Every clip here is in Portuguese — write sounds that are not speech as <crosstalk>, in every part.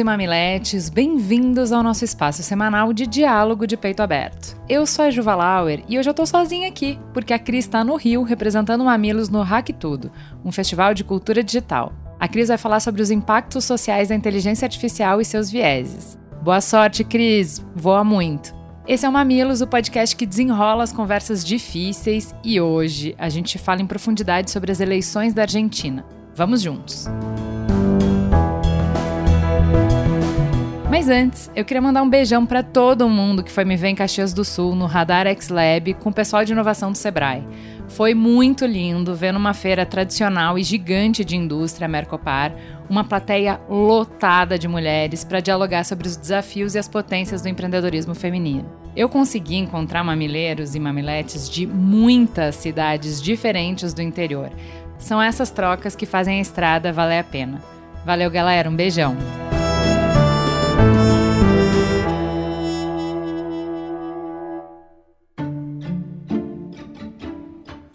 e mamiletes, bem-vindos ao nosso espaço semanal de diálogo de peito aberto. Eu sou a Juva Lauer e hoje eu tô sozinha aqui, porque a Cris está no Rio representando Mamilos no Hack Tudo, um festival de cultura digital. A Cris vai falar sobre os impactos sociais da inteligência artificial e seus vieses. Boa sorte, Cris! Voa muito! Esse é o Mamilos, o podcast que desenrola as conversas difíceis e hoje a gente fala em profundidade sobre as eleições da Argentina. Vamos juntos! Mas antes, eu queria mandar um beijão para todo mundo que foi me ver em Caxias do Sul, no Radar X Lab, com o pessoal de inovação do Sebrae. Foi muito lindo ver numa feira tradicional e gigante de indústria, Mercopar, uma plateia lotada de mulheres para dialogar sobre os desafios e as potências do empreendedorismo feminino. Eu consegui encontrar mamileiros e mamiletes de muitas cidades diferentes do interior. São essas trocas que fazem a estrada valer a pena. Valeu, galera, um beijão!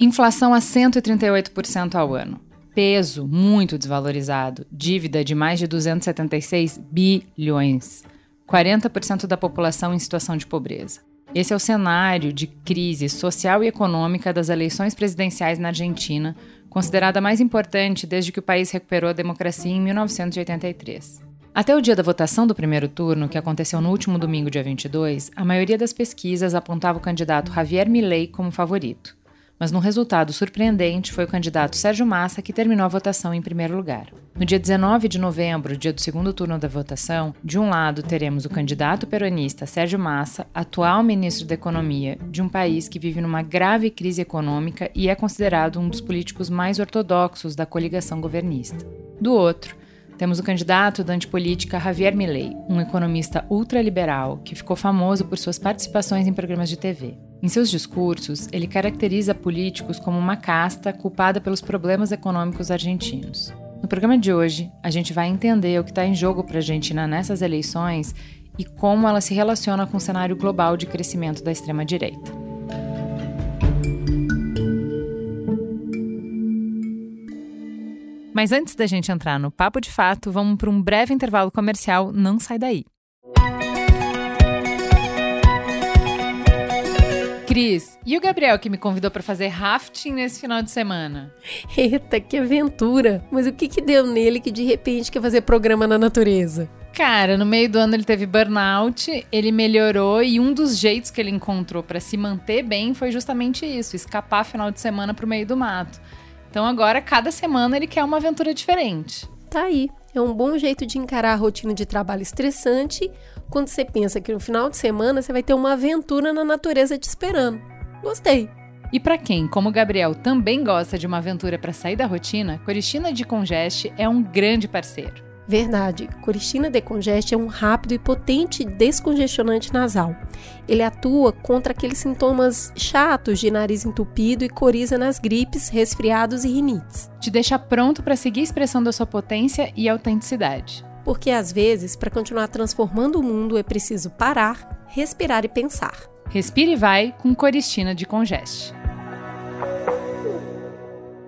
Inflação a 138% ao ano. Peso muito desvalorizado. Dívida de mais de 276 bilhões. 40% da população em situação de pobreza. Esse é o cenário de crise social e econômica das eleições presidenciais na Argentina, considerada mais importante desde que o país recuperou a democracia em 1983. Até o dia da votação do primeiro turno, que aconteceu no último domingo, dia 22, a maioria das pesquisas apontava o candidato Javier Milei como favorito mas num resultado surpreendente foi o candidato Sérgio Massa que terminou a votação em primeiro lugar. No dia 19 de novembro, dia do segundo turno da votação, de um lado teremos o candidato peronista Sérgio Massa, atual ministro da Economia de um país que vive numa grave crise econômica e é considerado um dos políticos mais ortodoxos da coligação governista. Do outro, temos o candidato da antipolítica Javier Milei, um economista ultraliberal que ficou famoso por suas participações em programas de TV. Em seus discursos, ele caracteriza políticos como uma casta culpada pelos problemas econômicos argentinos. No programa de hoje, a gente vai entender o que está em jogo para a Argentina nessas eleições e como ela se relaciona com o cenário global de crescimento da extrema-direita. Mas antes da gente entrar no papo de fato, vamos para um breve intervalo comercial. Não sai daí. Cris, e o Gabriel que me convidou para fazer rafting nesse final de semana? Eita, que aventura! Mas o que que deu nele que de repente quer fazer programa na natureza? Cara, no meio do ano ele teve burnout, ele melhorou e um dos jeitos que ele encontrou para se manter bem foi justamente isso, escapar final de semana pro meio do mato. Então agora cada semana ele quer uma aventura diferente. Tá aí, é um bom jeito de encarar a rotina de trabalho estressante quando você pensa que no final de semana você vai ter uma aventura na natureza te esperando. Gostei! E para quem, como o Gabriel, também gosta de uma aventura para sair da rotina, Coristina de Congeste é um grande parceiro. Verdade, Coristina Decongest é um rápido e potente descongestionante nasal. Ele atua contra aqueles sintomas chatos de nariz entupido e coriza nas gripes, resfriados e rinites. Te deixa pronto para seguir expressando a sua potência e autenticidade. Porque às vezes, para continuar transformando o mundo, é preciso parar, respirar e pensar. Respire e vai com Coristina de Congeste.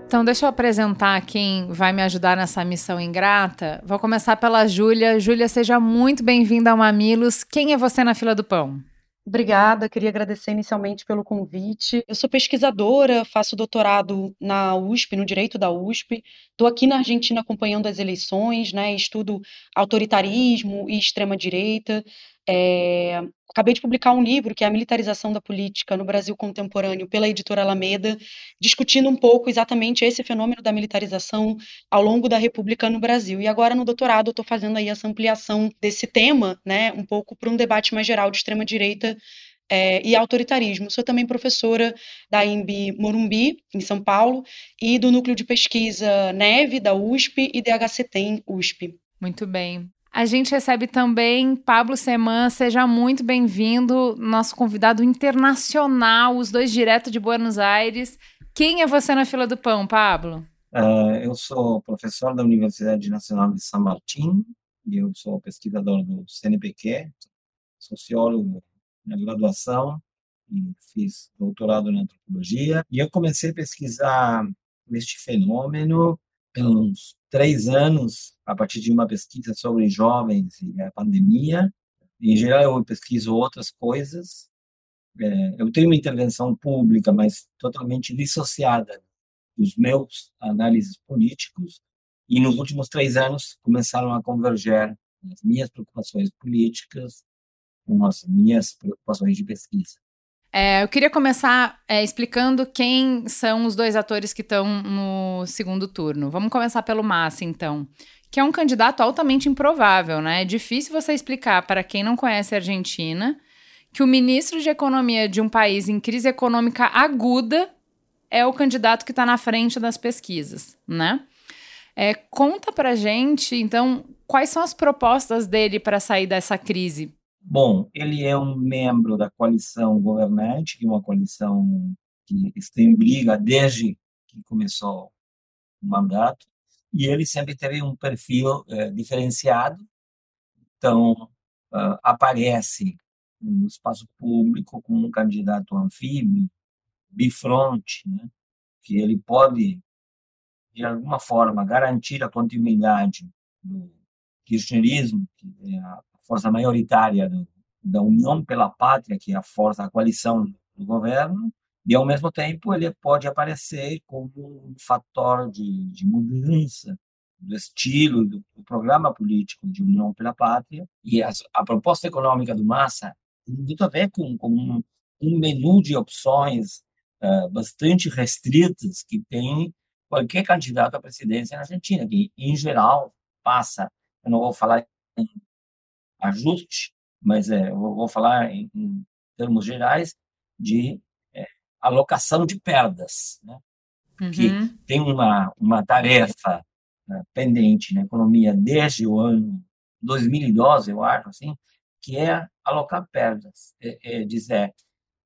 Então, deixa eu apresentar quem vai me ajudar nessa missão ingrata. Vou começar pela Júlia. Júlia, seja muito bem-vinda ao Mamilos. Quem é você na fila do pão? Obrigada, queria agradecer inicialmente pelo convite. Eu sou pesquisadora, faço doutorado na USP, no direito da USP. Estou aqui na Argentina acompanhando as eleições, né? Estudo autoritarismo e extrema-direita. É, acabei de publicar um livro que é a militarização da política no Brasil contemporâneo pela editora Alameda, discutindo um pouco exatamente esse fenômeno da militarização ao longo da República no Brasil. E agora no doutorado eu estou fazendo aí essa ampliação desse tema, né, um pouco para um debate mais geral de extrema direita é, e autoritarismo. Sou também professora da IMB Morumbi, em São Paulo, e do núcleo de pesquisa Neve, da USP, e DHCTEM, USP. Muito bem. A gente recebe também Pablo Seman, seja muito bem-vindo, nosso convidado internacional, os dois direto de Buenos Aires. Quem é você na fila do pão, Pablo? Uh, eu sou professor da Universidade Nacional de São Martin e eu sou pesquisador do CNPq, sociólogo na graduação e fiz doutorado na antropologia. E eu comecei a pesquisar este fenômeno uns três anos, a partir de uma pesquisa sobre jovens e a pandemia. Em geral, eu pesquiso outras coisas. É, eu tenho uma intervenção pública, mas totalmente dissociada dos meus análises políticos. E nos últimos três anos começaram a converger as minhas preocupações políticas com as minhas preocupações de pesquisa. É, eu queria começar é, explicando quem são os dois atores que estão no segundo turno. Vamos começar pelo Massa, então, que é um candidato altamente improvável, né? É difícil você explicar para quem não conhece a Argentina que o ministro de Economia de um país em crise econômica aguda é o candidato que está na frente das pesquisas, né? É, conta para gente, então, quais são as propostas dele para sair dessa crise? Bom, ele é um membro da coalição governante, que é uma coalição que está em briga desde que começou o mandato, e ele sempre teve um perfil é, diferenciado, então uh, aparece no espaço público como um candidato anfíbio, bifronte, né? que ele pode, de alguma forma, garantir a continuidade do kirchnerismo, que é a força maioritária do, da União pela Pátria, que é a força, a coalição do governo, e ao mesmo tempo ele pode aparecer como um fator de, de mudança do estilo do, do, programa político de União pela Pátria. E a, a proposta econômica do Massa tem muito a ver com, com um, um, menu de opções uh, bastante restritas que tem qualquer candidato à presidência na Argentina, que em geral passa, eu não vou falar em ajuste, mas é, eu vou falar em, em termos gerais de é, alocação de perdas, né? Uhum. que tem uma, uma tarefa né, pendente na economia desde o ano 2012, eu acho, assim, que é alocar perdas, é, é dizer,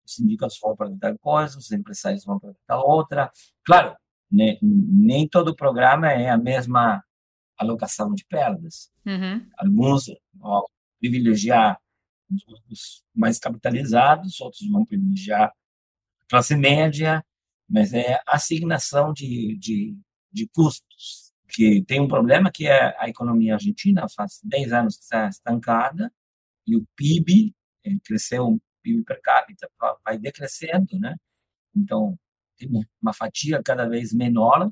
os sindicatos vão para tal coisa, os empresários vão para tal outra. Claro, né, nem todo programa é a mesma alocação de perdas. Uhum. Alguns privilegiar os grupos mais capitalizados, outros vão privilegiar a classe média, mas é assignação de, de, de custos, que tem um problema que é a economia argentina faz 10 anos que está estancada e o PIB eh, cresceu, o PIB per capita vai decrescendo, né? Então, tem uma fatia cada vez menor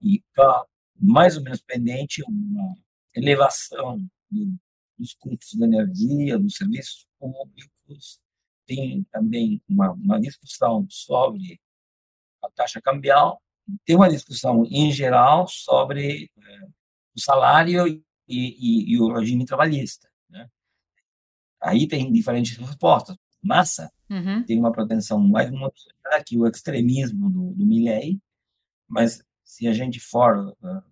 e está mais ou menos pendente uma elevação do dos custos da energia, dos serviços públicos, tem também uma, uma discussão sobre a taxa cambial, tem uma discussão em geral sobre é, o salário e, e, e, o regime trabalhista. Né? Aí tem diferentes respostas. Massa uhum. tem uma pretensão mais moderada que o extremismo do, do Milley, mas se a gente for uh,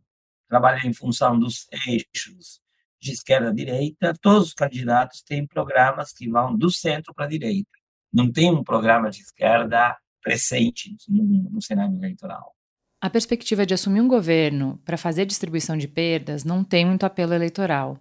trabalhar em função dos eixos de esquerda a direita, todos os candidatos têm programas que vão do centro para a direita. Não tem um programa de esquerda presente no, no cenário eleitoral. A perspectiva de assumir um governo para fazer distribuição de perdas não tem muito apelo eleitoral.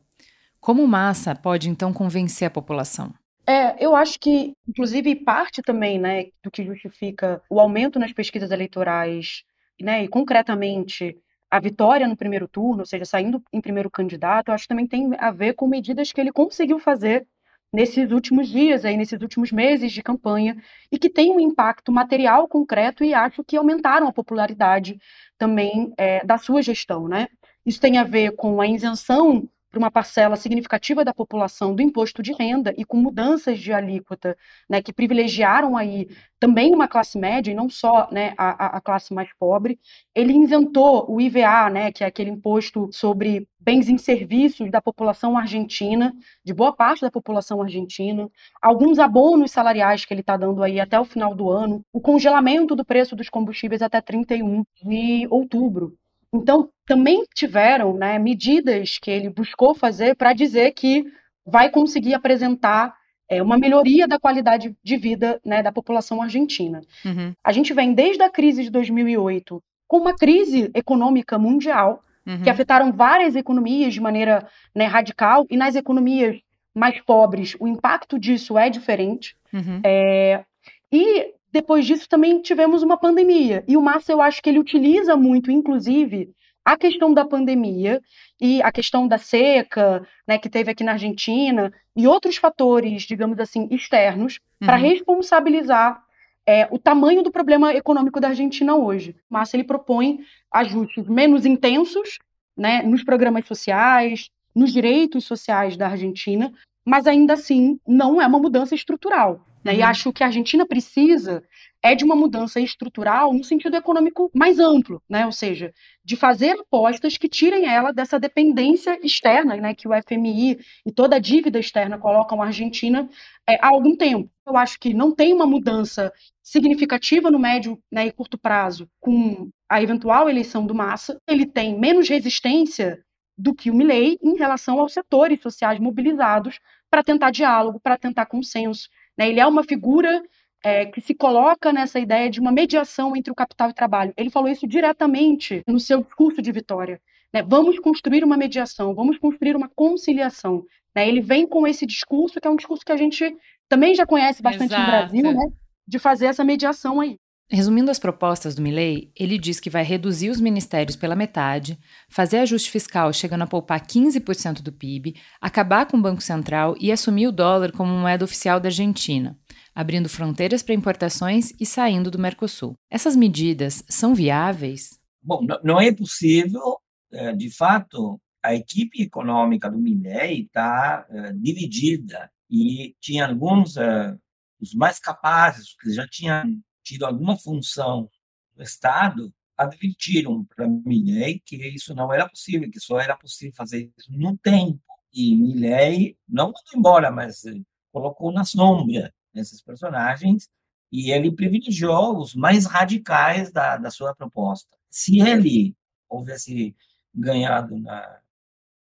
Como massa pode então convencer a população? É, eu acho que, inclusive, parte também, né, do que justifica o aumento nas pesquisas eleitorais, né, e concretamente a vitória no primeiro turno, ou seja, saindo em primeiro candidato, acho que também tem a ver com medidas que ele conseguiu fazer nesses últimos dias, aí, nesses últimos meses de campanha, e que tem um impacto material concreto e acho que aumentaram a popularidade também é, da sua gestão. Né? Isso tem a ver com a isenção para uma parcela significativa da população do imposto de renda e com mudanças de alíquota, né, que privilegiaram aí também uma classe média e não só né, a, a classe mais pobre. Ele isentou o IVA, né, que é aquele imposto sobre bens e serviços da população argentina, de boa parte da população argentina, alguns abonos salariais que ele está dando aí até o final do ano, o congelamento do preço dos combustíveis até 31 de outubro. Então, também tiveram né, medidas que ele buscou fazer para dizer que vai conseguir apresentar é, uma melhoria da qualidade de vida né, da população argentina. Uhum. A gente vem desde a crise de 2008 com uma crise econômica mundial uhum. que afetaram várias economias de maneira né, radical e nas economias mais pobres o impacto disso é diferente. Uhum. É, e depois disso também tivemos uma pandemia. E o Massa, eu acho que ele utiliza muito, inclusive, a questão da pandemia e a questão da seca, né, que teve aqui na Argentina, e outros fatores, digamos assim, externos, uhum. para responsabilizar é, o tamanho do problema econômico da Argentina hoje. Massa ele propõe ajustes menos intensos, né, nos programas sociais, nos direitos sociais da Argentina, mas ainda assim não é uma mudança estrutural. Né? Uhum. E acho que a Argentina precisa é de uma mudança estrutural no sentido econômico mais amplo, né? ou seja, de fazer apostas que tirem ela dessa dependência externa né, que o FMI e toda a dívida externa colocam a Argentina é, há algum tempo. Eu acho que não tem uma mudança significativa no médio né, e curto prazo com a eventual eleição do Massa. Ele tem menos resistência do que o Milley em relação aos setores sociais mobilizados para tentar diálogo, para tentar consenso. Né? Ele é uma figura é, que se coloca nessa ideia de uma mediação entre o capital e o trabalho. Ele falou isso diretamente no seu discurso de vitória. Né? Vamos construir uma mediação, vamos construir uma conciliação. Né? Ele vem com esse discurso, que é um discurso que a gente também já conhece bastante Exato. no Brasil, né? de fazer essa mediação aí. Resumindo as propostas do Milley, ele diz que vai reduzir os ministérios pela metade, fazer ajuste fiscal chegando a poupar 15% do PIB, acabar com o Banco Central e assumir o dólar como moeda oficial da Argentina abrindo fronteiras para importações e saindo do Mercosul. Essas medidas são viáveis? Bom, não é possível, é, de fato, a equipe econômica do Milley está é, dividida e tinha alguns, é, os mais capazes, que já tinham tido alguma função no Estado, advertiram para Milley que isso não era possível, que só era possível fazer isso no tempo. E Milley não mandou embora, mas colocou na sombra esses personagens e ele privilegiou os mais radicais da, da sua proposta. Se ele houvesse ganhado na,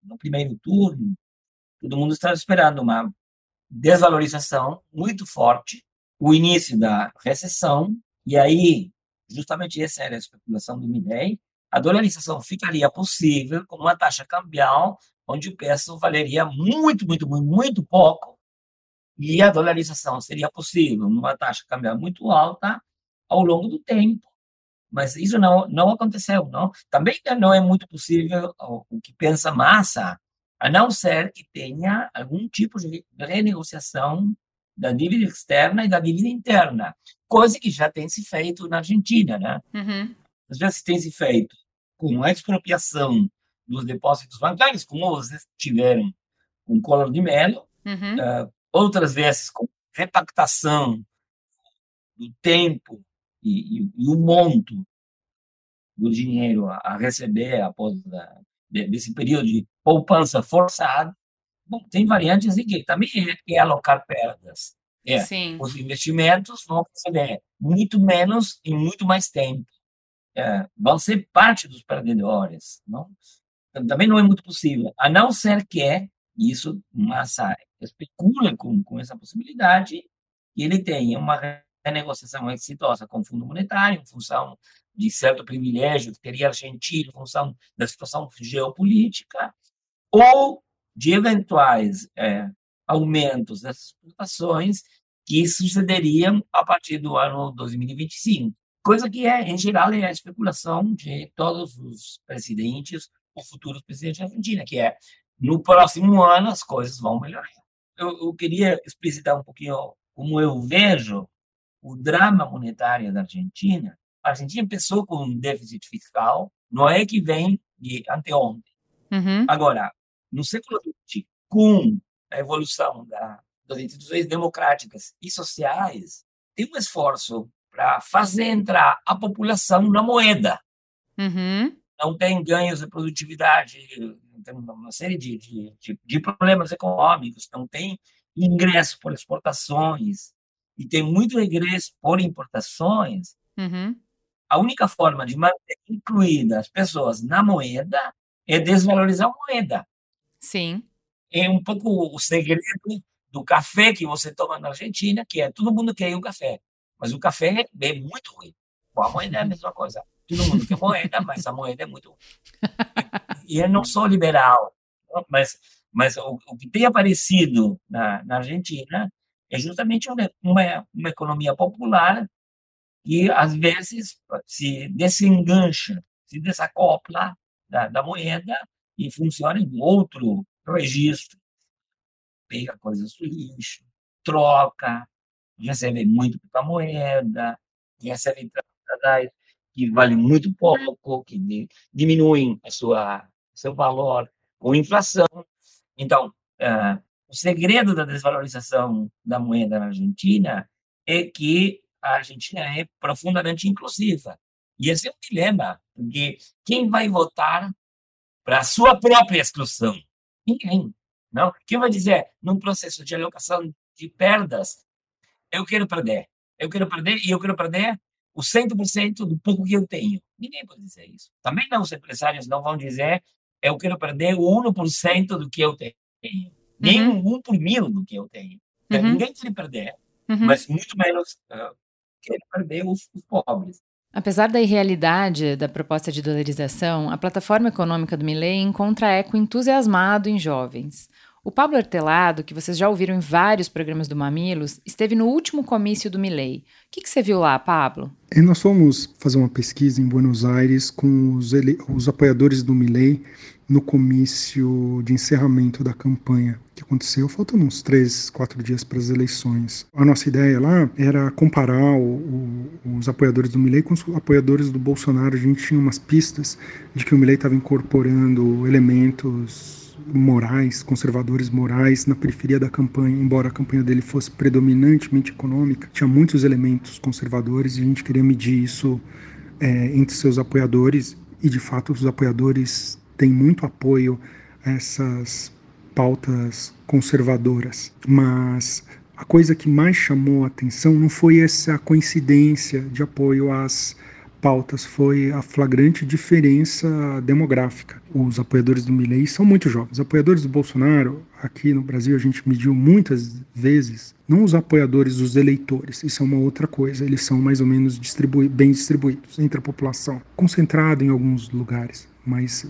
no primeiro turno, todo mundo estava esperando uma desvalorização muito forte, o início da recessão, e aí, justamente essa era a especulação do Milley, a dolarização ficaria possível com uma taxa cambial onde o peso valeria muito, muito, muito, muito pouco e a dolarização seria possível numa taxa cambial muito alta ao longo do tempo. Mas isso não, não aconteceu, não. Também não é muito possível o que pensa Massa, a não ser que tenha algum tipo de renegociação da dívida externa e da dívida interna, coisa que já tem se feito na Argentina, né? Uhum. Às vezes tem se feito com a expropriação dos depósitos bancários, como vocês tiveram com Collor de Mello, uhum. uh, outras vezes com repactação do tempo e, e, e o monto do dinheiro a, a receber após da, desse período de poupança forçada. Bom, tem variantes em que também é, é alocar perdas. É, Sim. Os investimentos vão receber muito menos em muito mais tempo. É, vão ser parte dos perdedores. Não? Também não é muito possível, a não ser que isso Massa especula com, com essa possibilidade e ele tenha uma renegociação exitosa com o Fundo Monetário, em função de certo privilégio que teria a Argentina, em função da situação geopolítica, ou de eventuais é, aumentos das exportações que sucederiam a partir do ano 2025. Coisa que, é, em geral, é a especulação de todos os presidentes ou futuros presidentes da Argentina, que é no próximo ano as coisas vão melhorar. Eu, eu queria explicitar um pouquinho como eu vejo o drama monetário da Argentina. A Argentina começou com um déficit fiscal, não é que vem de anteontem. Uhum. Agora, no século XX, com a evolução da, das instituições democráticas e sociais, tem um esforço para fazer entrar a população na moeda. Uhum. Não tem ganhos de produtividade tem uma série de, de, de, problemas econômicos, não tem ingresso por exportações e tem muito regresso por importações. Uhum. a única forma de manter incluídas as pessoas na moeda é desvalorizar a moeda. Sim. É um pouco o segredo do café que você toma na Argentina, que é todo mundo quer o café, mas o café é muito ruim. Com a moeda é a mesma coisa. Todo mundo quer moeda, mas a moeda é muito ruim. E é não só liberal, mas, mas o, o que tem aparecido na, na Argentina é justamente uma, uma, uma economia popular que, às vezes, se desengancha, se desacopla da, da moeda e funciona em outro registro. Pega coisas do lixo, troca, recebe muito pouca moeda, recebe tratadas que valem muito pouco, que diminuem a sua seu valor com inflação. Então, uh, o segredo da desvalorização da moeda na Argentina é que a Argentina é profundamente inclusiva. E esse é um dilema, porque quem vai votar para a sua própria exclusão? Ninguém. Não? Quem vai dizer, num processo de alocação de perdas, eu quero perder, eu quero perder e eu quero perder o 100% do pouco que eu tenho. Ninguém pode dizer isso. Também não os empresários não vão dizer, eu quero perder o 1% do que eu tenho. Nem uhum. um por mil do que eu tenho. Uhum. Ninguém quer perder, uhum. mas muito menos uh, quer perder os, os pobres. Apesar da irrealidade da proposta de dolarização, a plataforma econômica do Milley encontra eco entusiasmado em jovens. O Pablo Artelado, que vocês já ouviram em vários programas do Mamilos, esteve no último comício do Milley. O que, que você viu lá, Pablo? É, nós fomos fazer uma pesquisa em Buenos Aires com os, os apoiadores do Milley no comício de encerramento da campanha que aconteceu, faltando uns três, quatro dias para as eleições. A nossa ideia lá era comparar o, o, os apoiadores do Milley com os apoiadores do Bolsonaro. A gente tinha umas pistas de que o Milley estava incorporando elementos morais, conservadores morais na periferia da campanha, embora a campanha dele fosse predominantemente econômica, tinha muitos elementos conservadores e a gente queria medir isso é, entre seus apoiadores e de fato os apoiadores têm muito apoio a essas pautas conservadoras, mas a coisa que mais chamou a atenção não foi essa coincidência de apoio às pautas foi a flagrante diferença demográfica. Os apoiadores do Milley são muito jovens. Os apoiadores do Bolsonaro, aqui no Brasil, a gente mediu muitas vezes, não os apoiadores, os eleitores. Isso é uma outra coisa. Eles são mais ou menos distribui bem distribuídos entre a população, concentrado em alguns lugares, mas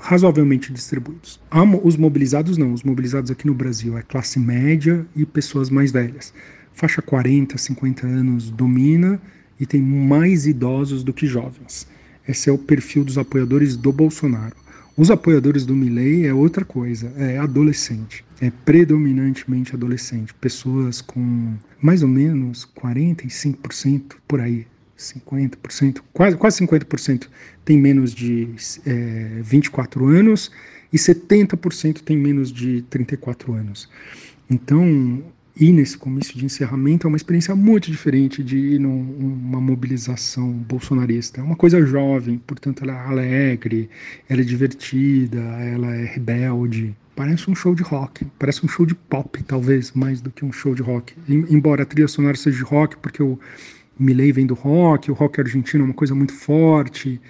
razoavelmente distribuídos. Os mobilizados não. Os mobilizados aqui no Brasil é classe média e pessoas mais velhas. Faixa 40, 50 anos domina e tem mais idosos do que jovens. Esse é o perfil dos apoiadores do Bolsonaro. Os apoiadores do Milley é outra coisa, é adolescente, é predominantemente adolescente, pessoas com mais ou menos 45% por aí, 50%, quase, quase 50% tem menos de é, 24 anos e 70% tem menos de 34 anos. Então, ir nesse comício de encerramento é uma experiência muito diferente de ir numa mobilização bolsonarista. É uma coisa jovem, portanto ela é alegre, ela é divertida, ela é rebelde. Parece um show de rock, parece um show de pop, talvez, mais do que um show de rock. Embora a trilha sonora seja de rock, porque o Milley vem do rock, o rock argentino é uma coisa muito forte,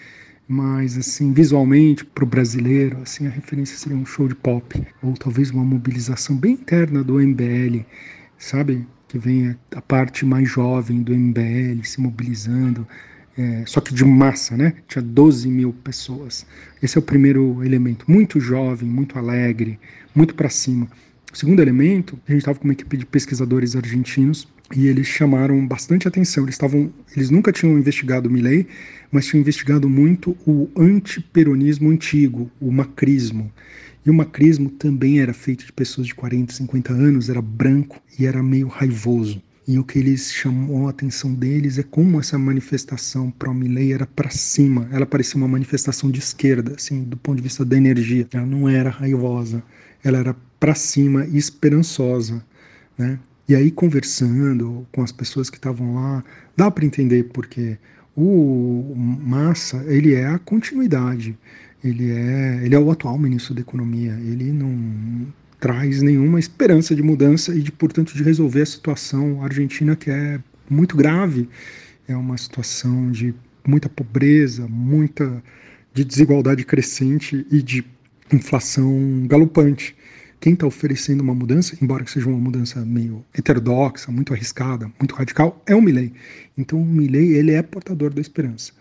mas assim visualmente para o brasileiro assim a referência seria um show de pop ou talvez uma mobilização bem interna do MBL sabe? Que vem a, parte mais jovem do MBL se mobilizando, é, só que de massa, né? Tinha 12 mil pessoas. Esse é o primeiro elemento. Muito jovem, muito alegre, muito para cima. O segundo elemento, a gente estava com uma equipe de pesquisadores argentinos e eles chamaram bastante atenção. Eles estavam, eles nunca tinham investigado Milley, mas tinham investigado muito o antiperonismo antigo, o macrismo. E o macrismo também era feito de pessoas de 40, 50 anos, era branco e era meio raivoso. E o que eles chamou a atenção deles é como essa manifestação pró-Milley era para cima. Ela parecia uma manifestação de esquerda, assim, do ponto de vista da energia. Ela não era raivosa, ela era para cima e esperançosa, né? E aí conversando com as pessoas que estavam lá, dá para entender porque o Massa, ele é a continuidade ele é, ele é o atual ministro da Economia. Ele não traz nenhuma esperança de mudança e, de, portanto, de resolver a situação argentina que é muito grave. É uma situação de muita pobreza, muita de desigualdade crescente e de inflação galopante. Quem está oferecendo uma mudança, embora que seja uma mudança meio heterodoxa, muito arriscada, muito radical, é o Milley. Então o Milley ele é portador da esperança.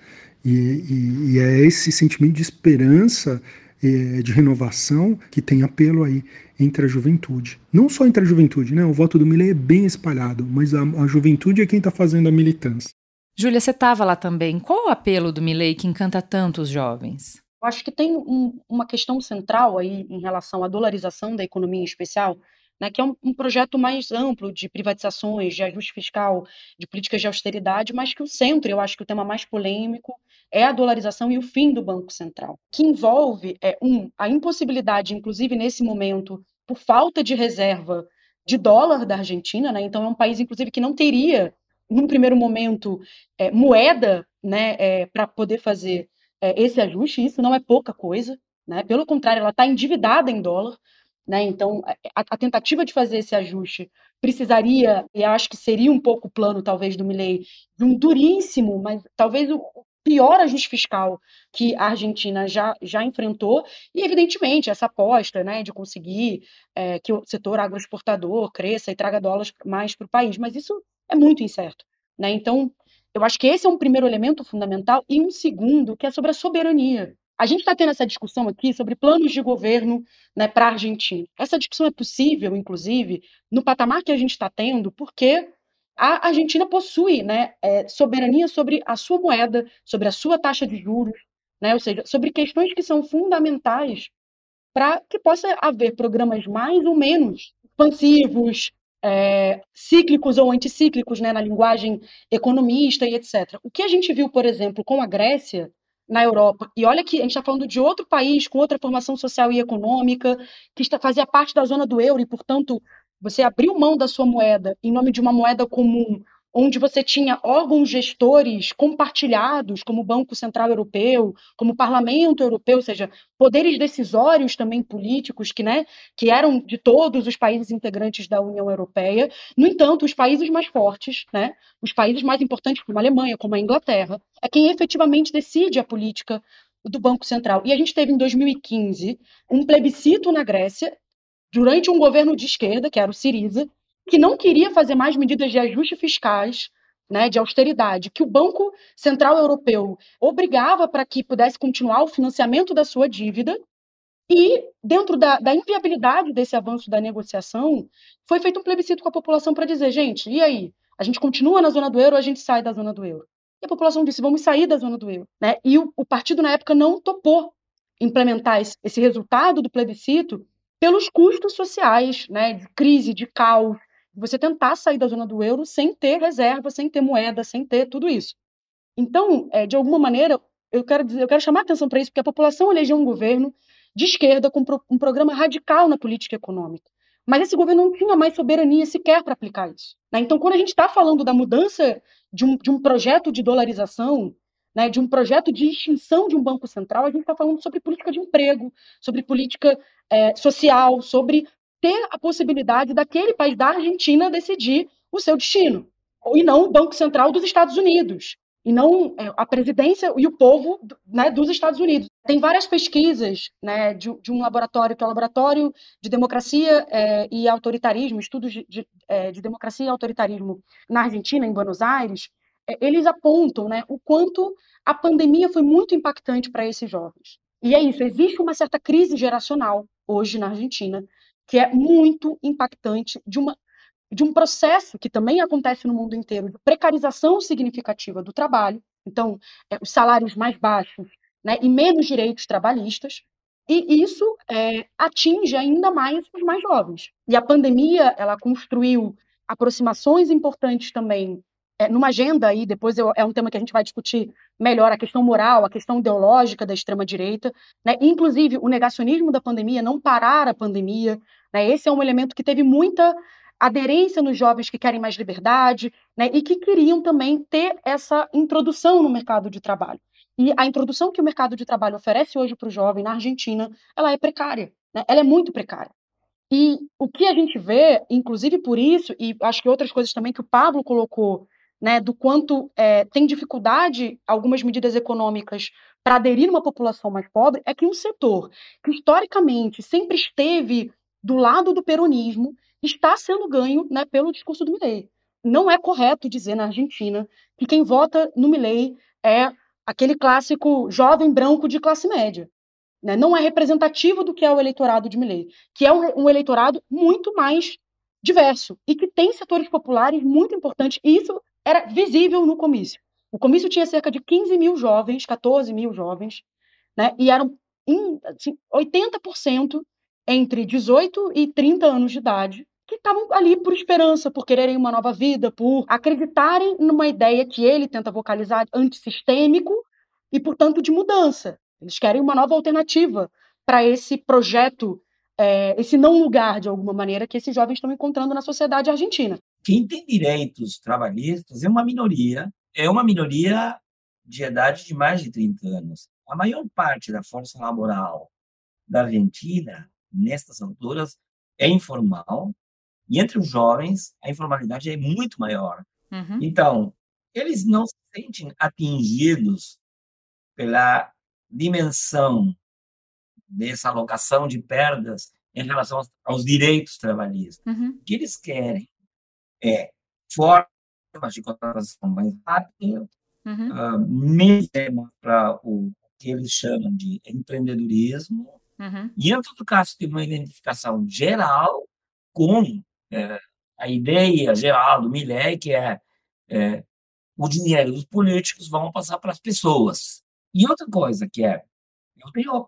E, e, e é esse sentimento de esperança, eh, de renovação, que tem apelo aí entre a juventude. Não só entre a juventude, né? O voto do Milley é bem espalhado, mas a, a juventude é quem está fazendo a militância. Júlia, você estava lá também. Qual o apelo do Milley que encanta tanto os jovens? Eu acho que tem um, uma questão central aí em relação à dolarização da economia em especial, né, que é um, um, projeto mais amplo de privatizações, de ajuste fiscal, de políticas de austeridade, mas que o centro, eu acho que o tema mais polêmico é a dolarização e o fim do Banco Central, que envolve, é, um, a impossibilidade, inclusive nesse momento, por falta de reserva de dólar da Argentina, né, então é um país, inclusive, que não teria, num primeiro momento, é, moeda né, é, para poder fazer é, esse ajuste, isso não é pouca coisa, né? Pelo contrário, ela está endividada em dólar, né? Então, a, a, tentativa de fazer esse ajuste precisaria, e acho que seria um pouco plano, talvez, do Milley, de um duríssimo, mas talvez o pior ajuste fiscal que a Argentina já, já enfrentou, e, evidentemente, essa aposta né, de conseguir é, que o setor agroexportador cresça e traga dólares mais para o país, mas isso é muito incerto. Né? Então, eu acho que esse é um primeiro elemento fundamental, e um segundo, que é sobre a soberania. A gente está tendo essa discussão aqui sobre planos de governo né, para a Argentina. Essa discussão é possível, inclusive, no patamar que a gente está tendo, porque a Argentina possui né, é, soberania sobre a sua moeda, sobre a sua taxa de juros, né, ou seja, sobre questões que são fundamentais para que possa haver programas mais ou menos expansivos, é, cíclicos ou anticíclicos, né, na linguagem economista e etc. O que a gente viu, por exemplo, com a Grécia na Europa, e olha que a gente está falando de outro país com outra formação social e econômica, que está, fazia parte da zona do euro e, portanto, você abriu mão da sua moeda em nome de uma moeda comum onde você tinha órgãos gestores compartilhados, como o Banco Central Europeu, como o Parlamento Europeu, ou seja, poderes decisórios também políticos que, né, que eram de todos os países integrantes da União Europeia. No entanto, os países mais fortes, né, os países mais importantes, como a Alemanha, como a Inglaterra, é quem efetivamente decide a política do Banco Central. E a gente teve em 2015 um plebiscito na Grécia durante um governo de esquerda, que era o Siriza, que não queria fazer mais medidas de ajuste fiscais, né, de austeridade, que o Banco Central Europeu obrigava para que pudesse continuar o financiamento da sua dívida, e, dentro da, da, inviabilidade desse avanço da negociação, foi feito um plebiscito com a população para dizer: gente, e aí? A gente continua na zona do euro ou a gente sai da zona do euro? E a população disse: vamos sair da zona do euro. Né? E o, o partido, na época, não topou implementar esse, esse resultado do plebiscito pelos custos sociais, né, de crise, de caos, você tentar sair da zona do euro sem ter reserva, sem ter moeda, sem ter tudo isso. Então, é, de alguma maneira, eu quero, dizer, eu quero chamar a atenção para isso, porque a população elegeu um governo de esquerda com um programa radical na política econômica. Mas esse governo não tinha mais soberania sequer para aplicar isso. Né? Então, quando a gente está falando da mudança de um, de um projeto de dolarização, né, de um projeto de extinção de um banco central, a gente está falando sobre política de emprego, sobre política é, social, sobre ter a possibilidade daquele país da Argentina decidir o seu destino, e não o Banco Central dos Estados Unidos, e não é, a presidência e o povo né, dos Estados Unidos. Tem várias pesquisas né, de, de, um laboratório, que é o Laboratório de Democracia é, e Autoritarismo, estudos de, de, é, de, democracia e autoritarismo na Argentina, em Buenos Aires, é, eles apontam né, o quanto a pandemia foi muito impactante para esses jovens. E é isso, existe uma certa crise geracional hoje na Argentina, que é muito impactante de uma de um processo que também acontece no mundo inteiro de precarização significativa do trabalho, então é, os salários mais baixos, né, e menos direitos trabalhistas, e isso é, atinge ainda mais os mais jovens. E a pandemia ela construiu aproximações importantes também é, numa agenda aí, depois eu, é um tema que a gente vai discutir melhor, a questão moral, a questão ideológica da extrema-direita, né? inclusive o negacionismo da pandemia, não parar a pandemia, né? esse é um elemento que teve muita aderência nos jovens que querem mais liberdade né? e que queriam também ter essa introdução no mercado de trabalho. E a introdução que o mercado de trabalho oferece hoje para o jovem na Argentina, ela é precária, né? ela é muito precária. E o que a gente vê, inclusive por isso, e acho que outras coisas também que o Pablo colocou né, do quanto é, tem dificuldade algumas medidas econômicas para aderir uma população mais pobre, é que um setor que historicamente sempre esteve do lado do peronismo está sendo ganho né, pelo discurso do Milley. Não é correto dizer na Argentina que quem vota no Milley é aquele clássico jovem branco de classe média. Né? Não é representativo do que é o eleitorado de Milley, que é um, um eleitorado muito mais diverso e que tem setores populares muito importantes, e isso era visível no comício. O comício tinha cerca de 15 mil jovens, 14 mil jovens, né? e eram assim, 80% entre 18 e 30 anos de idade, que estavam ali por esperança, por quererem uma nova vida, por acreditarem numa ideia que ele tenta vocalizar antissistêmico e, portanto, de mudança. Eles querem uma nova alternativa para esse projeto, é, esse não lugar, de alguma maneira, que esses jovens estão encontrando na sociedade argentina. Quem tem direitos trabalhistas é uma minoria, é uma minoria de idade de mais de 30 anos. A maior parte da força laboral da Argentina, nestas alturas, é informal, e entre os jovens, a informalidade é muito maior. Uhum. Então, eles não se sentem atingidos pela dimensão dessa alocação de perdas em relação aos, aos direitos trabalhistas. Uhum. O que eles querem é formas de contratação mais rápidas, uhum. uh, para o que eles chamam de empreendedorismo, uhum. e, em todo caso, tem uma identificação geral com é, a ideia geral do Milley, que é, é o dinheiro dos políticos vão passar para as pessoas. E outra coisa que é, eu tenho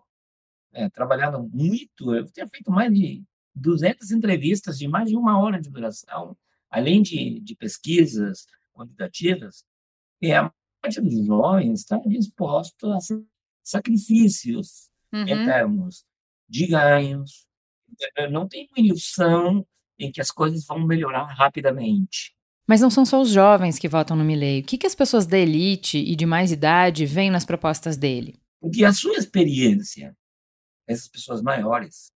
é, trabalhado muito, eu tenho feito mais de 200 entrevistas de mais de uma hora de duração, além de, de pesquisas quantitativas, e a parte dos jovens está disposto a sacrifícios uhum. em termos de ganhos, não tem ilusão em que as coisas vão melhorar rapidamente. Mas não são só os jovens que votam no Milley. O que, que as pessoas da elite e de mais idade veem nas propostas dele? Porque a sua experiência, essas pessoas maiores,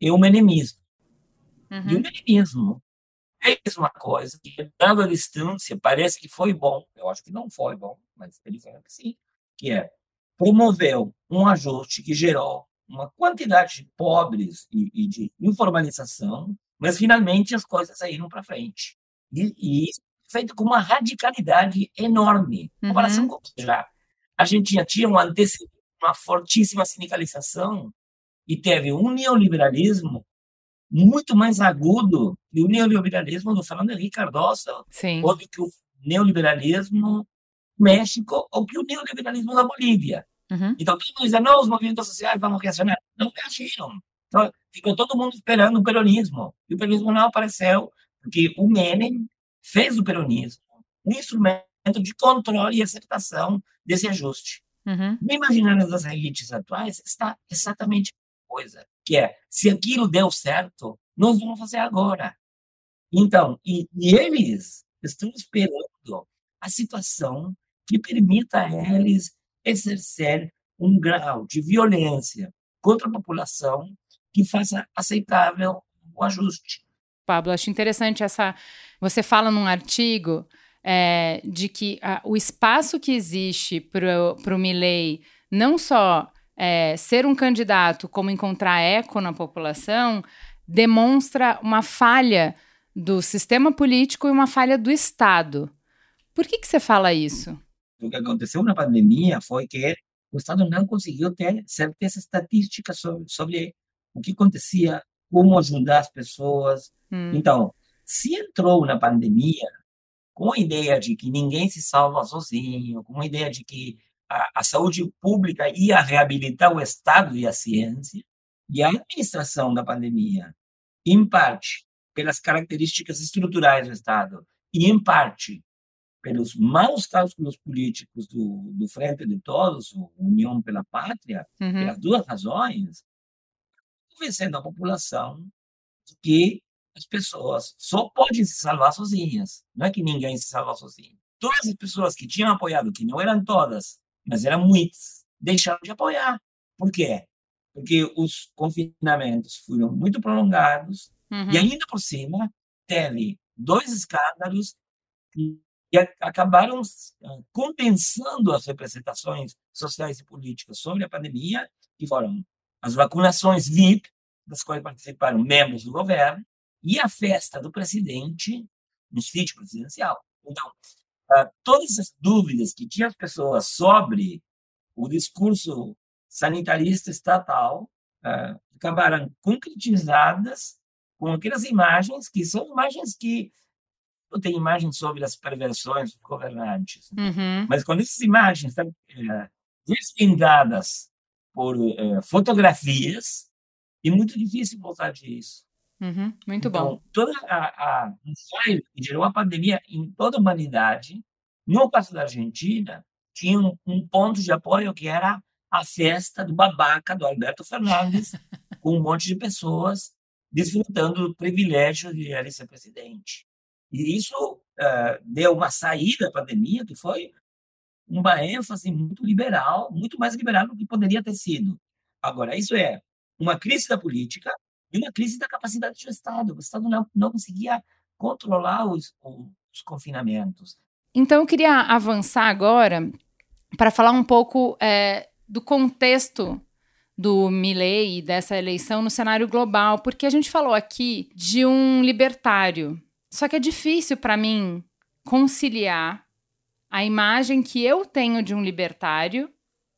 é o menemismo. Uhum. E o menemismo é a mesma coisa que, dando a distância, parece que foi bom. Eu acho que não foi bom, mas ele falou que sim. Que é, promoveu um ajuste que gerou uma quantidade de pobres e, e de informalização mas finalmente as coisas saíram para frente. E, e feito com uma radicalidade enorme. Em comparação uhum. com já. A Argentina tinha um antecedente, uma fortíssima sindicalização e teve um neoliberalismo muito mais agudo que o neoliberalismo do Fernando Henrique Cardoso, Sim. ou do que o neoliberalismo México, ou que o neoliberalismo da Bolívia. Uhum. Então, todo mundo diz, não, os movimentos sociais vão reacionar. Não reagiram. Então, ficou todo mundo esperando o peronismo. E o peronismo não apareceu, porque o Menem fez do peronismo um instrumento de controle e aceptação desse ajuste. Uhum. No imaginário das elites atuais está exatamente a coisa, que é, se aquilo deu certo, nós vamos fazer agora. Então, e, e eles estão esperando a situação que permita a eles exercer um grau de violência contra a população que faça aceitável o ajuste. Pablo, acho interessante essa. Você fala num artigo é, de que a, o espaço que existe para o Milley não só é, ser um candidato, como encontrar eco na população, demonstra uma falha do sistema político e uma falha do Estado. Por que, que você fala isso? O que aconteceu na pandemia foi que o Estado não conseguiu ter certeza estatística sobre, sobre o que acontecia, como ajudar as pessoas. Hum. Então, se entrou na pandemia com a ideia de que ninguém se salva sozinho, com a ideia de que a, a saúde pública ia reabilitar o Estado e a ciência, e a administração da pandemia, em parte pelas características estruturais do Estado e em parte pelos maus cálculos políticos do, do Frente de Todos, União pela Pátria, uhum. pelas duas razões, convencendo a população de que as pessoas só podem se salvar sozinhas. Não é que ninguém se salva sozinho. Todas as pessoas que tinham apoiado, que não eram todas, mas eram muitas, deixaram de apoiar. Por quê? Porque os confinamentos foram muito prolongados uhum. e ainda por cima teve dois escândalos que e acabaram compensando as representações sociais e políticas sobre a pandemia, que foram as vacunações VIP, das quais participaram membros do governo, e a festa do presidente no sítio presidencial. Então, todas as dúvidas que tinham as pessoas sobre o discurso sanitarista estatal acabaram concretizadas com aquelas imagens que são imagens que não tem imagens sobre as perversões dos governantes, Uhum. mas quando essas imagens estão é, por é, fotografias, é muito difícil voltar disso. Uhum. Muito bom. Então, toda a, a que gerou a pandemia em toda a humanidade, no caso da Argentina, tinha um, um ponto de apoio que era a festa do babaca do Alberto Fernandes, <laughs> com um monte de pessoas desfrutando do privilégio de ele ser presidente. E isso uh, deu uma saída à pandemia que foi uma ênfase muito liberal, muito mais liberal do que poderia ter sido. Agora, isso é uma crise da política e uma crise da capacidade do Estado. O Estado não, não conseguia controlar os, os confinamentos. Então, eu queria avançar agora para falar um pouco é, do contexto do Milley e dessa eleição no cenário global, porque a gente falou aqui de um libertário. Só que é difícil para mim conciliar a imagem que eu tenho de um libertário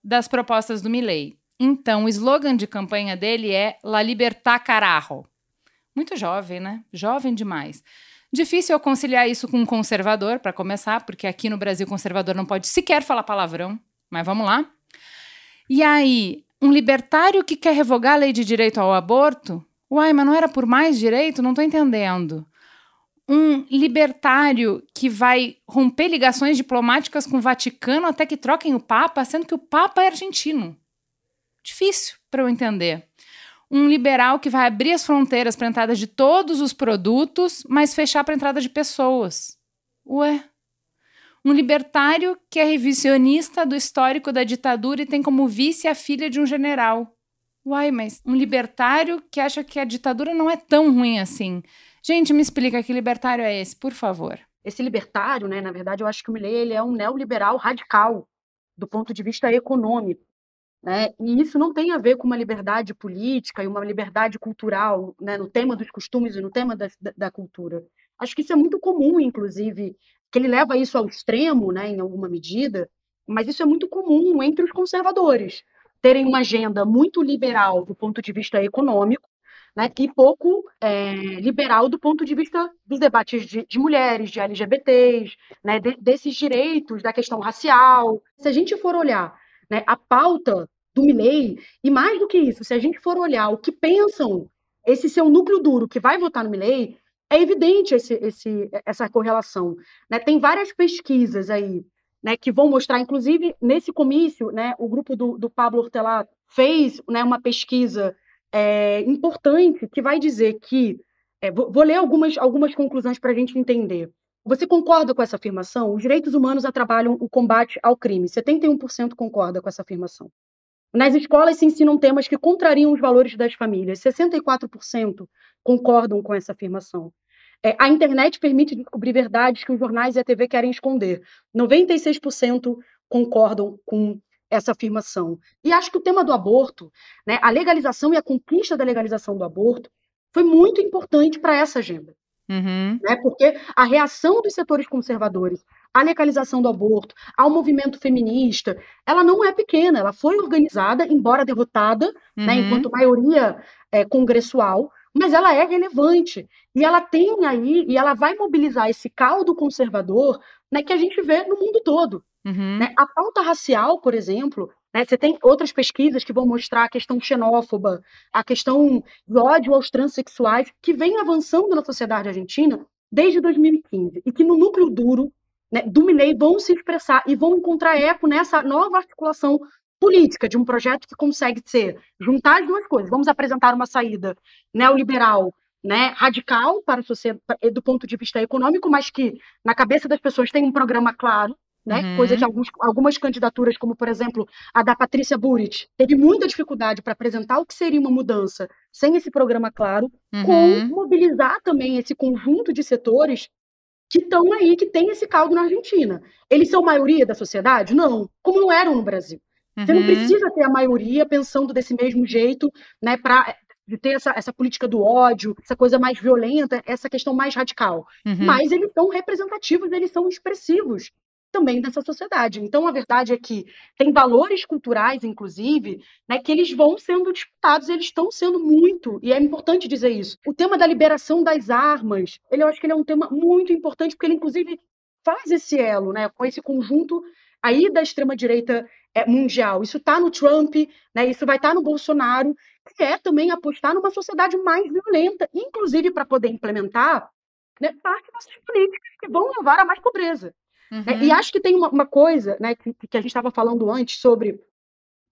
das propostas do Milley. Então, o slogan de campanha dele é La Libertad Carajo. Muito jovem, né? Jovem demais. Difícil eu conciliar isso com um conservador, para começar, porque aqui no Brasil conservador não pode sequer falar palavrão, mas vamos lá. E aí, um libertário que quer revogar a lei de direito ao aborto? Uai, mas não era por mais direito? Não estou entendendo. Um libertário que vai romper ligações diplomáticas com o Vaticano até que troquem o Papa, sendo que o Papa é argentino. Difícil para eu entender. Um liberal que vai abrir as fronteiras para entrada de todos os produtos, mas fechar para entrada de pessoas. Ué, um libertário que é revisionista do histórico da ditadura e tem como vice a filha de um general. Uai, mas um libertário que acha que a ditadura não é tão ruim assim. Gente, me explica que libertário é esse, por favor. Esse libertário, né, na verdade, eu acho que o Milley ele é um neoliberal radical do ponto de vista econômico. Né? E isso não tem a ver com uma liberdade política e uma liberdade cultural, né, no tema dos costumes e no tema da, da, cultura. Acho que isso é muito comum, inclusive, que ele leva isso ao extremo, né, em alguma medida, mas isso é muito comum entre os conservadores, terem uma agenda muito liberal do ponto de vista econômico, né, e pouco é, liberal do ponto de vista dos debates de, de mulheres, de LGBTs, né, de, desses direitos, da questão racial. Se a gente for olhar né, a pauta do Milley, e mais do que isso, se a gente for olhar o que pensam esse seu núcleo duro que vai votar no Milley, é evidente esse, esse, essa correlação. Né? Tem várias pesquisas aí né, que vão mostrar, inclusive nesse comício, né, o grupo do, do Pablo Hortelá fez né, uma pesquisa é, importante que vai dizer que. É, vou, vou, ler algumas, algumas conclusões para a gente entender. Você concorda com essa afirmação? Os direitos humanos atrapalham o combate ao crime. 71% concorda com essa afirmação. Nas escolas se ensinam temas que contrariam os valores das famílias. 64% concordam com essa afirmação. É, a internet permite descobrir verdades que os jornais e a TV querem esconder. 96% concordam com essa afirmação. E acho que o tema do aborto, né, a legalização e a conquista da legalização do aborto, foi muito importante para essa agenda. Uhum. Né, porque a reação dos setores conservadores à legalização do aborto, ao movimento feminista, ela não é pequena, ela foi organizada, embora derrotada, né, uhum. né, enquanto maioria é, congressual, mas ela é relevante. E ela tem aí, e ela vai mobilizar esse caldo conservador né, que a gente vê no mundo todo. Uhum. Né? A pauta racial, por exemplo, né, você tem outras pesquisas que vão mostrar a questão xenófoba, a questão do ódio aos transexuais, que vem avançando na sociedade argentina desde 2015, e que no núcleo duro né, do Milley vão se expressar e vão encontrar eco nessa nova articulação política de um projeto que consegue ser juntar as duas coisas. Vamos apresentar uma saída neoliberal, né, radical para a sociedade, do ponto de vista econômico, mas que na cabeça das pessoas tem um programa claro, né? Uhum. Coisa que alguns, algumas candidaturas, como por exemplo a da Patrícia Burit, teve muita dificuldade para apresentar o que seria uma mudança sem esse programa claro, uhum. com mobilizar também esse conjunto de setores que estão aí, que tem esse caldo na Argentina. Eles são maioria da sociedade? Não, como não eram no Brasil. Você não Uhum. precisa ter a maioria pensando desse mesmo jeito, né, para de ter essa, essa política do ódio, essa coisa mais violenta, essa questão mais radical. Uhum. Mas eles são representativos, eles são expressivos também dessa sociedade. Então, a verdade é que tem valores culturais, inclusive, né, que eles vão sendo disputados, eles estão sendo muito, e é importante dizer isso. O tema da liberação das armas, ele, eu acho que ele é um tema muito importante, porque ele, inclusive, faz esse elo né, com esse conjunto aí da extrema-direita é, mundial. Isso está no Trump, né, isso vai estar no Bolsonaro, que é também apostar numa sociedade mais violenta, inclusive para poder implementar né, parte dessas políticas que vão levar a mais pobreza. Né? Uhum. E acho que tem uma, uma coisa né, que, que a gente estava falando antes sobre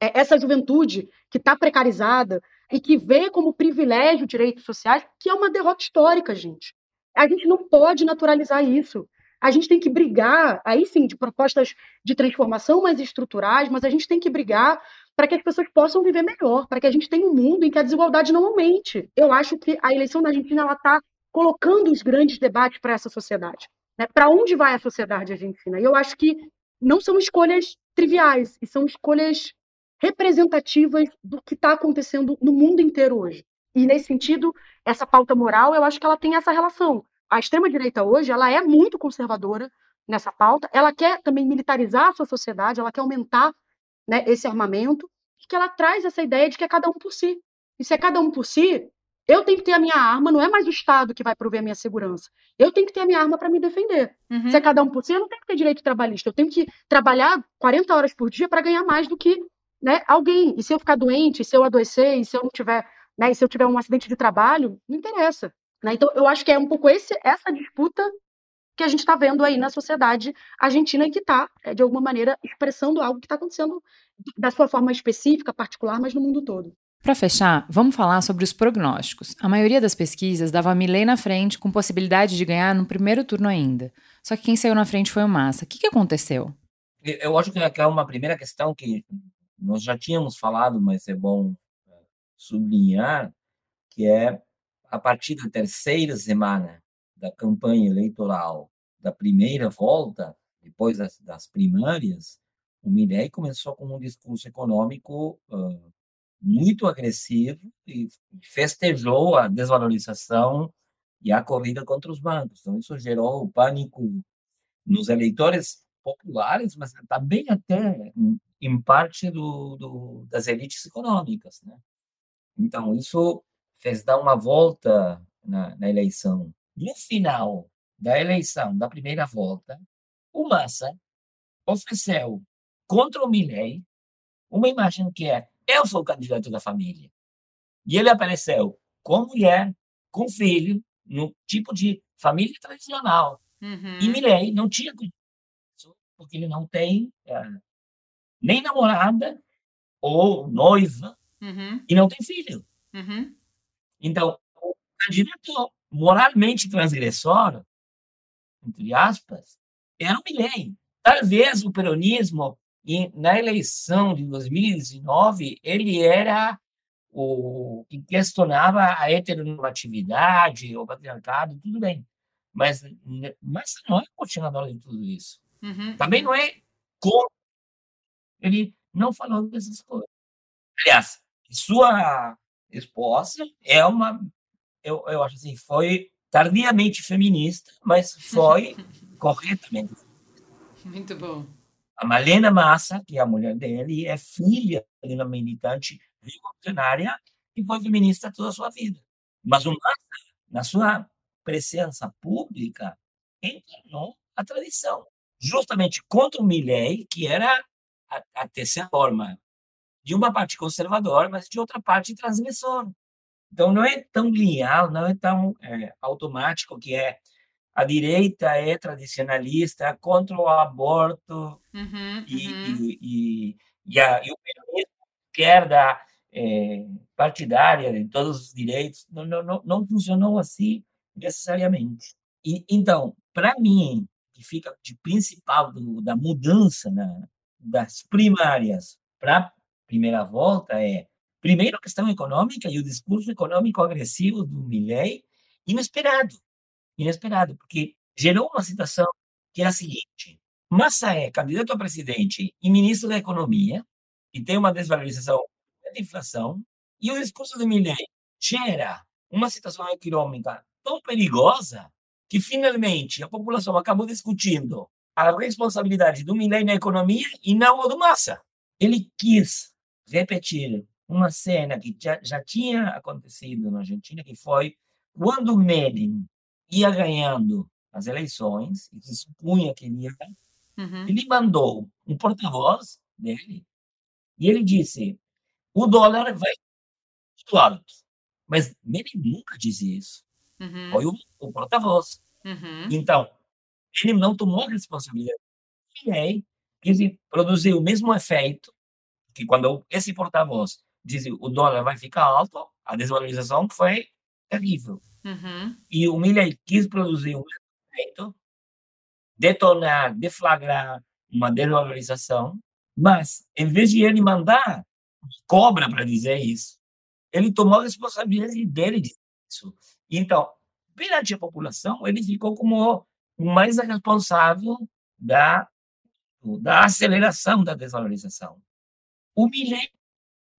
é, essa juventude que está precarizada e que vê como privilégio direitos sociais, que é uma derrota histórica, gente. A gente não pode naturalizar isso. A gente tem que brigar, aí sim, de propostas de transformação mais estruturais, mas a gente tem que brigar para que as pessoas possam viver melhor, para que a gente tenha um mundo em que a desigualdade não aumente. Eu acho que a eleição da Argentina está colocando os grandes debates para essa sociedade. Né? Para onde vai a sociedade argentina? E eu acho que não são escolhas triviais, e são escolhas representativas do que está acontecendo no mundo inteiro hoje. E nesse sentido, essa pauta moral, eu acho que ela tem essa relação. A extrema direita hoje, ela é muito conservadora nessa pauta. Ela quer também militarizar a sua sociedade, ela quer aumentar né, esse armamento, e que ela traz essa ideia de que é cada um por si. E se é cada um por si, eu tenho que ter a minha arma, não é mais o Estado que vai prover a minha segurança. Eu tenho que ter a minha arma para me defender. Uhum. Se é cada um por si, eu não tenho que ter direito trabalhista. Eu tenho que trabalhar 40 horas por dia para ganhar mais do que né, alguém. E se eu ficar doente, se eu adoecer, e se eu não tiver, né, e se eu tiver um acidente de trabalho, não interessa. Né? Então, eu acho que é um pouco esse, essa disputa que a gente está vendo aí na sociedade argentina e que está, de alguma maneira, expressando algo que está acontecendo da sua forma específica, particular, mas no mundo todo. Para fechar, vamos falar sobre os prognósticos. A maioria das pesquisas dava Milley na frente, com possibilidade de ganhar no primeiro turno ainda. Só que quem saiu na frente foi o Massa. O que, que aconteceu? Eu acho que é uma primeira questão que nós já tínhamos falado, mas é bom sublinhar, que é a partir da terceira semana da campanha eleitoral da primeira volta, depois das, das primárias, o Milley começou com um discurso econômico uh, muito agressivo e festejou a desvalorização e a corrida contra os bancos. Então, isso gerou pânico nos eleitores populares, mas também até em parte do, do, das elites econômicas. Né? Então, isso fez dar uma volta na, na eleição. No final da eleição, da primeira volta, o Massa ofereceu contra o Milley uma imagem que é eu sou o candidato da família. E ele apareceu com mulher, com filho, no tipo de família tradicional. Uhum. E Milley não tinha porque ele não tem é, nem namorada ou noiva Uhum. e não tem filho. Uhum. Então, o candidato moralmente transgressor, entre aspas, era o Milley. Talvez o peronismo, na eleição de 2019, ele era o que questionava a heteronormatividade, o patriarcado, tudo bem. Mas, mas não é continuador de tudo isso. Uhum. Também não é como. Ele não falou dessas coisas. Aliás, sua esposa é uma, eu, eu acho assim, foi tardiamente feminista, mas <laughs> foi corretamente. Muito bom. A Malena Massa, que é a mulher dele, é filha de uma militante revolucionária que foi feminista toda a sua vida. Mas o Massa, na sua presença pública, encarnou a tradição, justamente contra o Milley, que era a, a terceira forma de uma parte conservadora, mas de outra parte transgressora. Então, não é tão linear, não é tão é, automático que é a direita é tradicionalista contra o aborto uhum, e, uhum. e, e, e, a, e o esquerda é, partidária de todos os direitos não, não, não funcionou assim necessariamente. E, então, para mim, que fica de principal do, da mudança na, das primárias para primeira volta é, primeiro, a questão econômica e o discurso econômico agressivo do Milley, inesperado. Inesperado, porque gerou uma situação que é a seguinte: Massa é candidato a presidente e ministro da Economia, e tem uma desvalorização da inflação, e o discurso de Milley gera uma situação econômica tão perigosa que finalmente a população acabou discutindo a responsabilidade do Milley na economia e não a do Massa. Ele quis repetir uma cena que já, já tinha acontecido na Argentina, que foi quando Menem ia ganhando as eleições, e se supunha que ele ia, Uhum. ele mandou um porta-voz dele e ele disse: o dólar vai muito alto. Mas Menem nunca disse isso. Uhum. Foi o, o porta-voz. Uhum. Então, ele não tomou a responsabilidade. E aí, quis produzir o mesmo efeito que quando esse porta-voz disse o dólar vai ficar alto, a desvalorização foi terrível. Uhum. E o Milley quis produzir mesmo efeito, detonar, deflagrar uma desvalorização, mas, em vez de ele mandar cobra para dizer isso, ele tomou a responsabilidade dele disso. Então, perante a população, ele ficou como o mais responsável da, da aceleração da desvalorização. O Milley,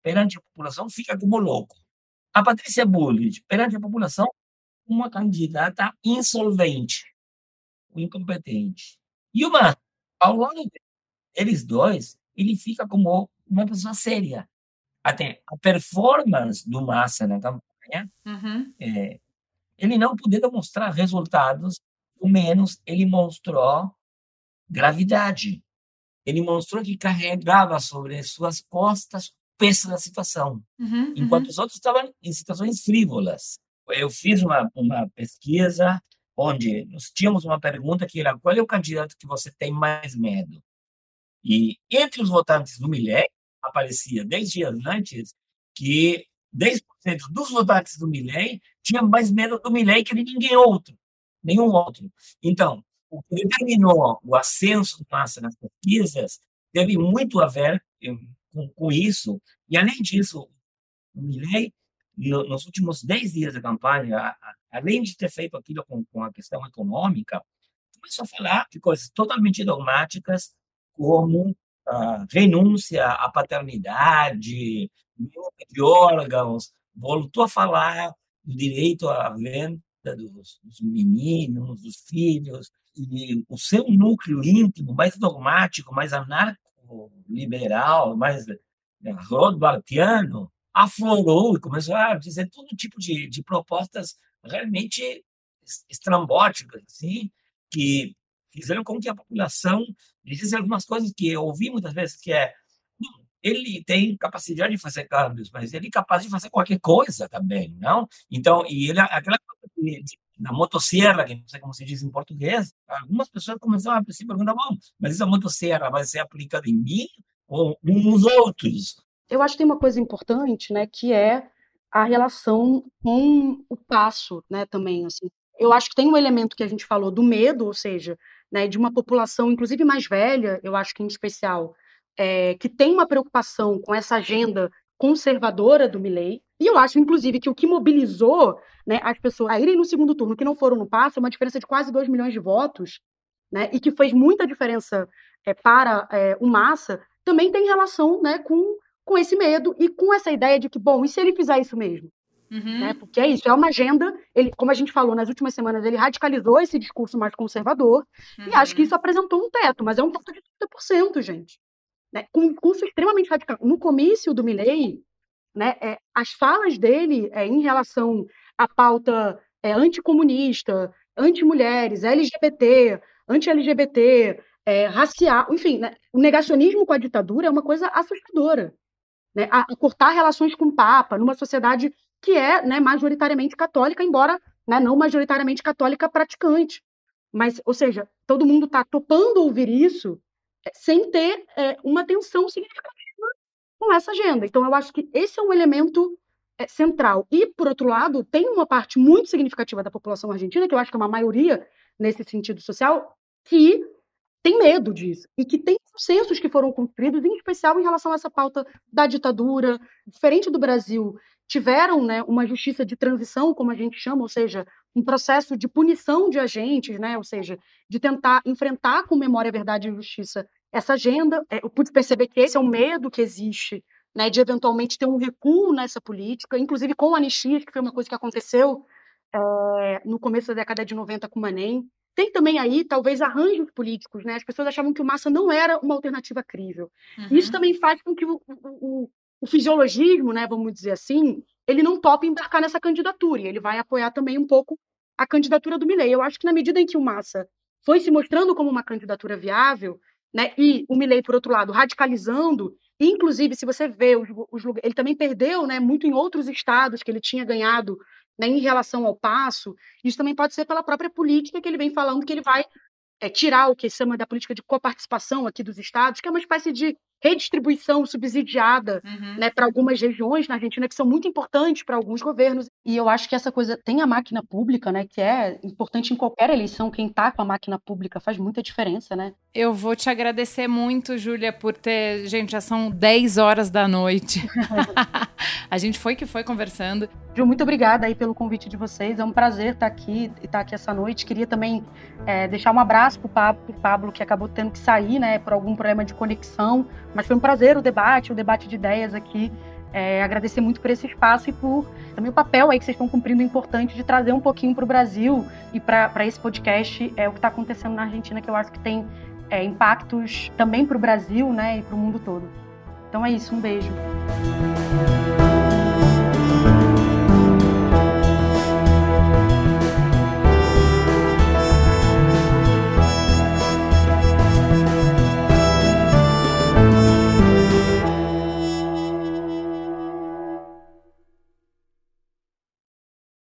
perante a população, fica como louco. A Patrícia Bullrich, perante a população, uma candidata insolvente, incompetente. E uma, ao longo deles dois, ele fica como uma pessoa séria. Até a performance do Massa na campanha, Uhum. é, ele não podia demonstrar resultados, ao menos ele mostrou gravidade. Ele mostrou que carregava sobre suas costas o peso da situação, Uhum. enquanto os outros estavam em situações frívolas. Eu fiz uma, uma pesquisa onde nós tínhamos uma pergunta que era qual é o candidato que você tem mais medo? E entre os votantes do Milley, aparecia 10 dias antes que 10% dos votantes do Milley tinham mais medo do Milley que de ninguém outro, nenhum outro. Então, o que determinou o ascenso do Massa nas pesquisas teve muito a ver eh, com, com isso. E, além disso, o Milley, no, nos últimos 10 dias da campanha, a, a, além de ter feito aquilo com, com a questão econômica, começou a falar de coisas totalmente dogmáticas, como a renúncia à paternidade, de órgãos, voltou a falar do direito à venda dos, dos meninos, dos filhos, e o seu núcleo íntimo, mais dogmático, mais anarco-liberal, mais né, rothbardiano, aflorou e começou a dizer todo tipo de, de propostas realmente estrambóticas, assim, que fizeram com que a população dissesse algumas coisas que eu ouvi muitas vezes, que é ele tem capacidade de fazer câmbios, mas ele é capaz de fazer qualquer coisa também, não? Então, e ele aquela coisa de, de, da motosserra, que não sei como se diz em português, algumas pessoas começaram a se perguntar, bom, mas essa motosserra vai ser aplicada em mim ou nos outros? Eu acho que tem uma coisa importante, né, que é a relação com o passo, né, também, assim. Eu acho que tem um elemento que a gente falou do medo, ou seja, né, de uma população, inclusive mais velha, eu acho que em especial, é, que tem uma preocupação com essa agenda conservadora do Milley. E eu acho, inclusive, que o que mobilizou né, as pessoas a irem no segundo turno, que não foram no passo, é uma diferença de quase 2 milhões de votos, né, e que fez muita diferença é, para é, o Massa, também tem relação né, com, com esse medo e com essa ideia de que, bom, e se ele fizer isso mesmo? Uhum. Né? Porque é isso, é uma agenda. Ele, como a gente falou nas últimas semanas, ele radicalizou esse discurso mais conservador Uhum. e acho que isso apresentou um teto, mas é um teto de 30%, gente. Né? Com um discurso extremamente radical. No comício do Milley, né, é, as falas dele é, em relação à pauta é, anticomunista, anti-mulheres, LGBT, anti-LGBT, é, racial, enfim, né, o negacionismo com a ditadura é uma coisa assustadora. Né? A, cortar relações com o Papa numa sociedade que é né, majoritariamente católica, embora né, não majoritariamente católica praticante. Mas, ou seja, todo mundo está topando ouvir isso é, sem ter é, uma atenção significativa com essa agenda. Então, eu acho que esse é um elemento é, central. E, por outro lado, tem uma parte muito significativa da população argentina, que eu acho que é uma maioria nesse sentido social, que tem medo disso e que tem consensos que foram construídos, em especial em relação a essa pauta da ditadura, diferente do Brasil, tiveram né, uma justiça de transição, como a gente chama, ou seja, um processo de punição de agentes, né, ou seja, de tentar enfrentar com memória, verdade e justiça essa agenda. É, eu pude perceber que esse é o medo que existe né, de eventualmente ter um recuo nessa política, inclusive com a anistia, que foi uma coisa que aconteceu é, no começo da década de 90 com o Manem. Tem também aí, talvez, arranjos políticos, né? As pessoas achavam que o Massa não era uma alternativa crível. Uhum. Isso também faz com que o, o, o, fisiologismo, né, vamos dizer assim, ele não topa embarcar nessa candidatura, e ele vai apoiar também um pouco a candidatura do Milley. Eu acho que na medida em que o Massa foi se mostrando como uma candidatura viável, né, e o Milley, por outro lado, radicalizando, inclusive, se você vê, os, os, ele também perdeu né, muito em outros estados que ele tinha ganhado né, em relação ao passo, isso também pode ser pela própria política que ele vem falando que ele vai é, tirar o que chama da política de coparticipação aqui dos estados, que é uma espécie de redistribuição subsidiada uhum. né, para algumas regiões na Argentina que são muito importantes para alguns governos. E eu acho que essa coisa tem a máquina pública, né, que é importante em qualquer eleição. Quem está com a máquina pública faz muita diferença, né? Eu vou te agradecer muito, Júlia, por ter. Gente, já são 10 horas da noite. <laughs> a gente foi que foi conversando. Ju, muito obrigada aí pelo convite de vocês. É um prazer estar aqui e estar aqui essa noite. Queria também é, deixar um abraço para o Pablo, Pablo, que acabou tendo que sair, né, por algum problema de conexão. Mas foi um prazer o debate, o debate de ideias aqui. É, agradecer muito por esse espaço e por também o papel aí que vocês estão cumprindo importante de trazer um pouquinho para o Brasil e para esse podcast é o que está acontecendo na Argentina, que eu acho que tem é, impactos também para o Brasil né, e para o mundo todo. Então é isso, um beijo.